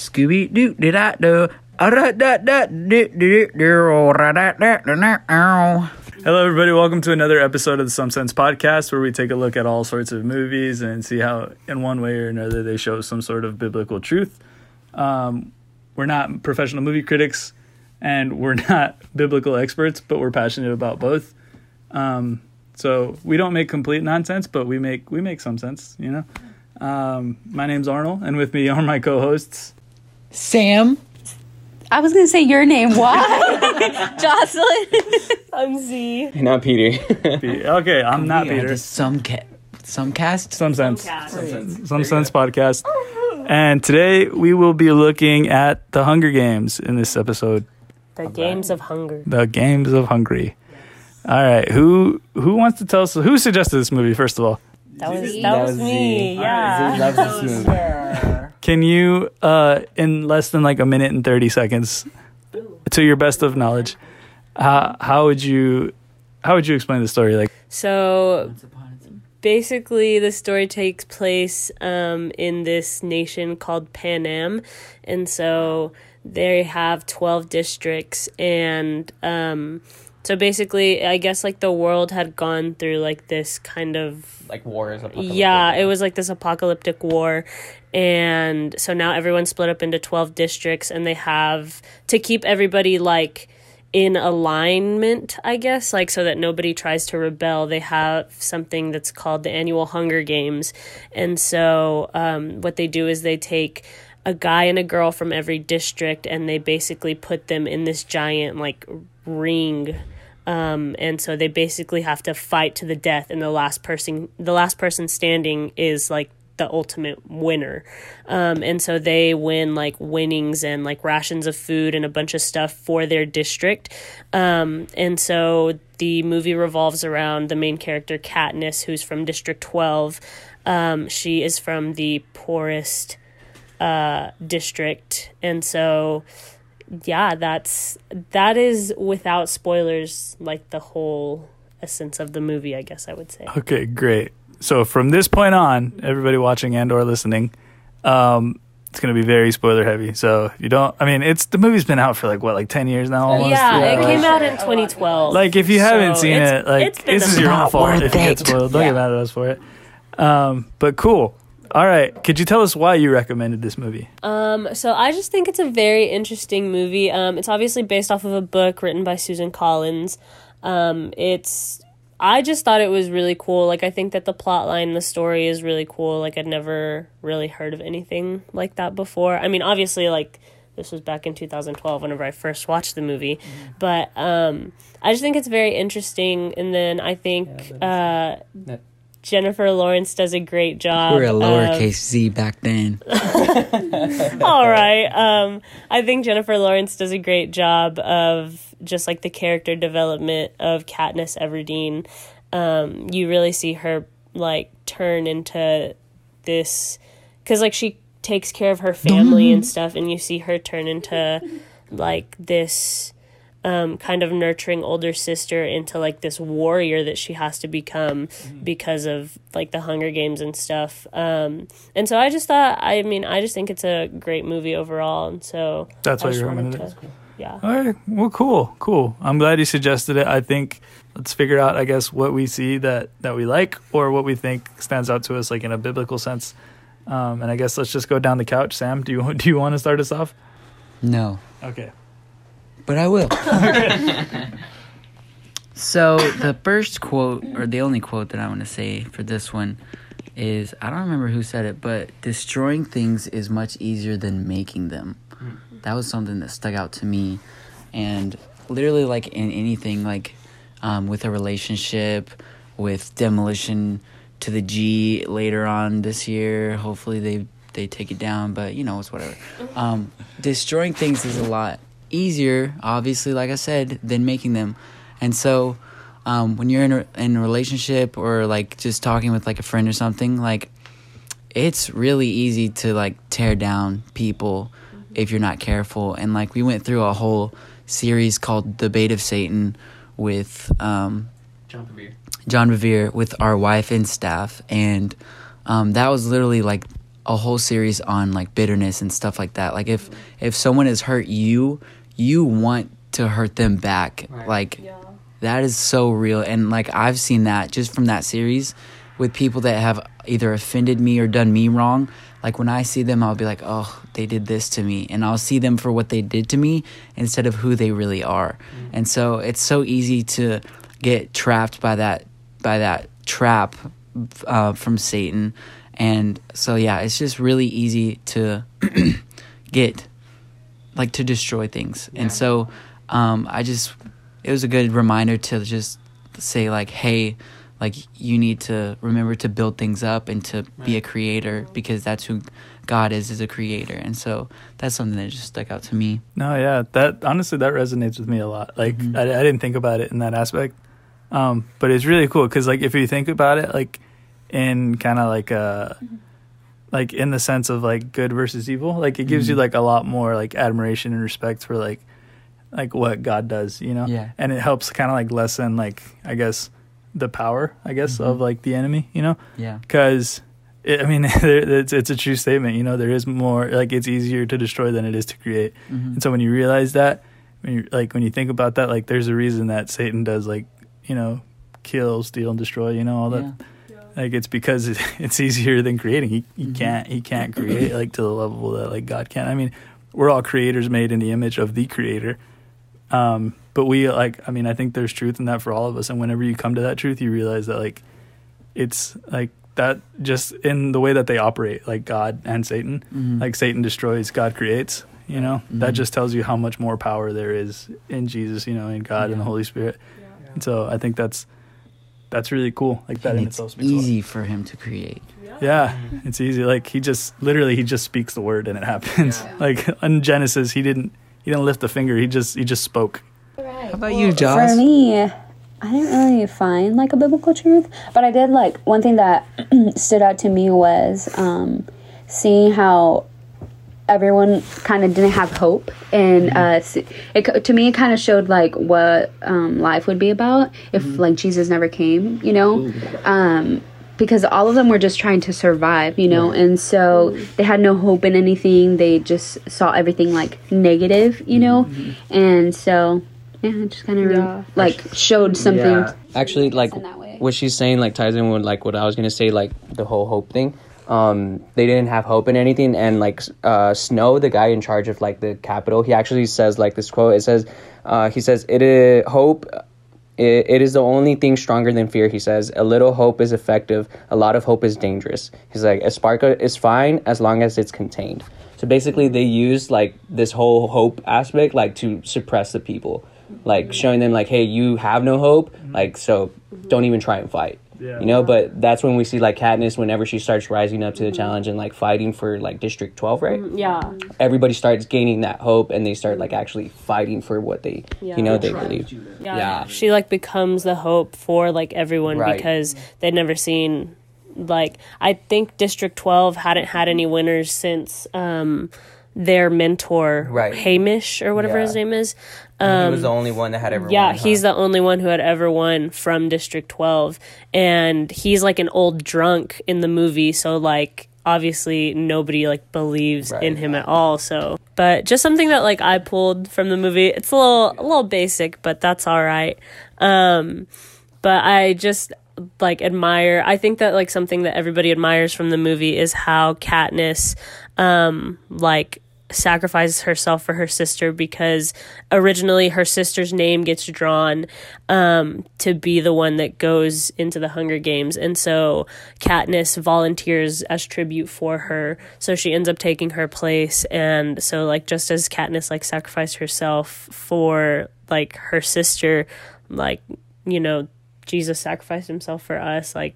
Scooby Doo did I do? Hello, everybody. Welcome to another episode of the Some Sense Podcast, where we take a look at all sorts of movies and see how, in one way or another, they show some sort of biblical truth. Um, we're not professional movie critics and we're not biblical experts, but we're passionate about both. Um, so we don't make complete nonsense, but we make we make some sense, you know. Um, my name's Arnold, and with me are my co-hosts. Sam. I was gonna say your name. Why? Jocelyn. I'm Z. Not Peter. Okay, I'm not We are Peter. the some ca- some cast. Some sense. Some sense podcast. Oh, and today we will be looking at the Hunger Games in this episode, The Games of Hunger. the Games of Hungry. All right, who who wants to tell us who suggested this movie first of all? That was that, was, me. Yeah. Loves this movie. Can you uh in less than like a minute and 30 seconds to your best of knowledge how how would you how would you explain the story? Like So basically, the story takes place um, in this nation called Panem, and so they have twelve districts, and um, so basically, I guess like the world had gone through like this kind of Like wars. Yeah, it was like this apocalyptic war. And so now everyone's split up into 12 districts and they have to keep everybody like in alignment, I guess, like so that nobody tries to rebel. They have something that's called the annual Hunger Games. And so um, what they do is they take a guy and a girl from every district and they basically put them in this giant like ring. Um, and so they basically have to fight to the death and the last person the last person standing is like the ultimate winner. Um, and so they win like winnings and like rations of food and a bunch of stuff for their district. Um, and so the movie revolves around the main character Katniss who's from district 12 um, she is from the poorest uh, district and so yeah, that's that is without spoilers, like the whole essence of the movie. I guess I would say. Okay, great. So from this point on, everybody watching and or listening, um, it's going to be very spoiler heavy. So if you don't, I mean, it's the movie's been out for like what, like ten years now, almost. yeah, yeah. it came out in 2012. Like if you haven't So seen it, like this is your own Not fault if you get spoiled. Don't get mad at us for it. Um, but cool. All right, could you tell us why you recommended this movie? Um, so I just think it's a very interesting movie. Um, it's obviously based off of a book written by Susan Collins. Um, it's I just thought it was really cool. Like I think that the plot line, the story is really cool. Like I'd never really heard of anything like that before. I mean, obviously, like this was back in 2012 whenever I first watched the movie, but um, I just think it's very interesting. And then I think uh, That- Jennifer Lawrence does a great job. We were a of- lowercase z back then. all right. Um, I think Jennifer Lawrence does a great job of just like the character development of Katniss Everdeen. Um, you really see her like turn into this because like she takes care of her family and stuff, and you see her turn into like this um, kind of nurturing older sister into like this warrior that she has to become because of like the Hunger Games and stuff. Um, and so I just thought, I mean, I just think it's a great movie overall. And so That's I why you wanted recommended it. to- Yeah. All right. Well, cool, cool. I'm glad you suggested it. I think let's figure out, I guess, what we see that that we like, or what we think stands out to us, like in a biblical sense. Um, and I guess let's just go down the couch. Sam, do you do you want to start us off? No, Okay. But I will. so the first quote, or the only quote that I want to say for this one, is I don't remember who said it, but destroying things is much easier than making them. That was something that stuck out to me, and literally, like in anything, like um, with a relationship, with demolition to the G later on this year. Hopefully, they they take it down, but you know it's whatever. Um, destroying things is a lot easier, obviously, like I said, than making them, and so. Um, when you're in a, in a relationship or like just talking with like a friend or something, like it's really easy to like tear down people if you're not careful. And like we went through a whole series called "The Bait of Satan with um, John Bevere. John Bevere with our wife and staff, and um, that was literally like a whole series on like bitterness and stuff like that. Like if if someone has hurt you, you want to hurt them back. Like that is so real and like I've seen that just from that series with people that have either offended me or done me wrong. Like when I see them I'll be like, "Oh, they did this to me." And I'll see them for what they did to me instead of who they really are. And so it's so easy to get trapped by that by that trap uh, from Satan. And so yeah, it's just really easy to get like to destroy things. And so um, I just it was a good reminder to just say like, hey, like you need to remember to build things up and to be a creator because that's who God is is a creator. And so that's something that just stuck out to me. No, yeah, that honestly that resonates with me a lot. Like I, I didn't think about it in that aspect, um, but it's really cool because like if you think about it, like in kind of like uh like in the sense of like good versus evil, like it gives you mm-hmm. like a lot more like admiration and respect for like like what God does, you know? Yeah. And it helps kind of like lessen like I guess the power, I guess, of mm-hmm. like the enemy, you know? Yeah. because I mean it's it's a true statement. You know, there is more like it's easier to destroy than it is to create. Mm-hmm. And so when you realize that, when you like when you think about that, like there's a reason that Satan does like you know kill, steal, and destroy. You know all that. Yeah. Like it's because it's easier than creating. He he mm-hmm. can't he can't create like to the level that like God can. I mean, we're all creators made in the image of the Creator. Um, but we like I mean I think there's truth in that for all of us. And whenever you come to that truth, you realize that like it's like that just in the way that they operate, like God and Satan. Mm-hmm. Like Satan destroys, God creates. You know that mm-hmm. just tells you how much more power there is in Jesus. You know, in God and the Holy Spirit. And so I think that's that's really cool. Like that And in it's itself. makes a lot- easy for him to create. yeah, it's easy. Like he just literally he just speaks the word and it happens. Like in Genesis, he didn't he didn't lift a finger. He just he just spoke. How about you, Josh? For me, I didn't really find like a biblical truth, but I did like one thing that stood out to me was um, seeing how everyone kind of didn't have hope, and uh, it to me it kind of showed like what um, life would be about if like Jesus never came, you know. Um, because all of them were just trying to survive, you know, and so they had no hope in anything. They just saw everything like negative, you know, and so yeah, it just kind of Yeah. like showed something. Yeah. Actually, like in that way. what she's saying, like ties in with like what I was gonna say, like the whole hope thing. Um, they didn't have hope in anything, and like uh, Snow, the guy in charge of like the capital, he actually says like this quote. It says, uh, he says, "It is hope." It, it is the only thing stronger than fear, he says. A little hope is effective. A lot of hope is dangerous. He's like, a spark is fine as long as it's contained. So basically, they use like this whole hope aspect, like to suppress the people, like showing them like, hey, you have no hope, like so, don't even try and fight. Yeah. You know, but that's when we see like Katniss whenever she starts rising up to the challenge and like fighting for like District Twelve, right? Yeah. Everybody starts gaining that hope and they start like actually fighting for what they, Yeah. you know, they believe. Yeah. Yeah. She like becomes the hope for like everyone Right. because they'd never seen like I think District 12 hadn't had any winners since um their mentor Right. Hamish or whatever Yeah. his name is. He was the only one that had ever. Um, Yeah, won, huh? he's the only one who had ever won from District 12 and he's like an old drunk in the movie so like obviously nobody like believes Right. in him at all so but just something that like I pulled from the movie it's a little a little basic but that's all right um but I just like admire I think that like something that everybody admires from the movie is how Katniss um like sacrifices herself for her sister because originally her sister's name gets drawn um to be the one that goes into the Hunger Games. And so Katniss volunteers as tribute for her. So she ends up taking her place. And so like just as Katniss like sacrificed herself for like her sister like you know Jesus sacrificed himself for us like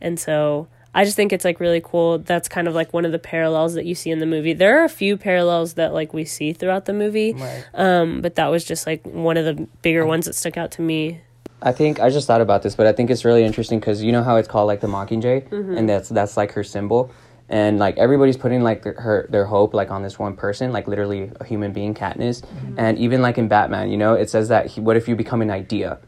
and so I just think it's like really cool. That's kind of like one of the parallels that you see in the movie. There are a few parallels that like we see throughout the movie. Um, but that was just like one of the bigger ones that stuck out to me. I think I just thought about this, but I think it's really interesting because you know how it's called like the Mockingjay, and that's that's like her symbol, and like everybody's putting like their, her their hope like on this one person, like literally a human being, Katniss, and even like in Batman, you know, it says that he, what if you become an idea,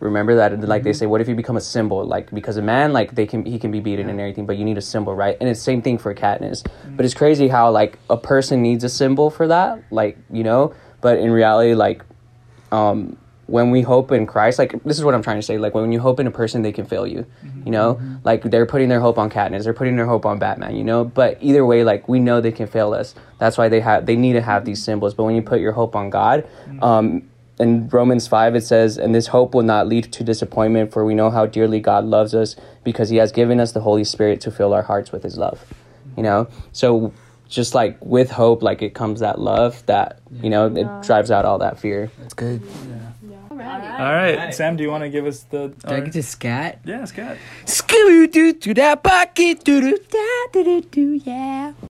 remember that like they mm-hmm. say what if you become a symbol? Like because a man like they can he can be beaten and everything but you need a symbol right? And it's same thing for Katniss mm-hmm. but it's crazy how like a person needs a symbol for that like you know? But in reality like um when we hope in Christ like this is what I'm trying to say like when you hope in a person they can fail you mm-hmm. you know? Like they're putting their hope on Katniss they're putting their hope on Batman you know? But either way like we know they can fail us. That's why they have they need to have these symbols. But when you put your hope on God um in Romans 5 it says and this hope will not lead to disappointment for we know how dearly God loves us because he has given us the holy spirit to fill our hearts with his love you know so just like with hope like it comes that love that you know it drives out all that fear It's good. Yeah. All right. All right, Sam, do you want to give us the? Did I get to scat? yeah, Scott. Scooby doo to that pocket doo doo da doo doo doo yeah.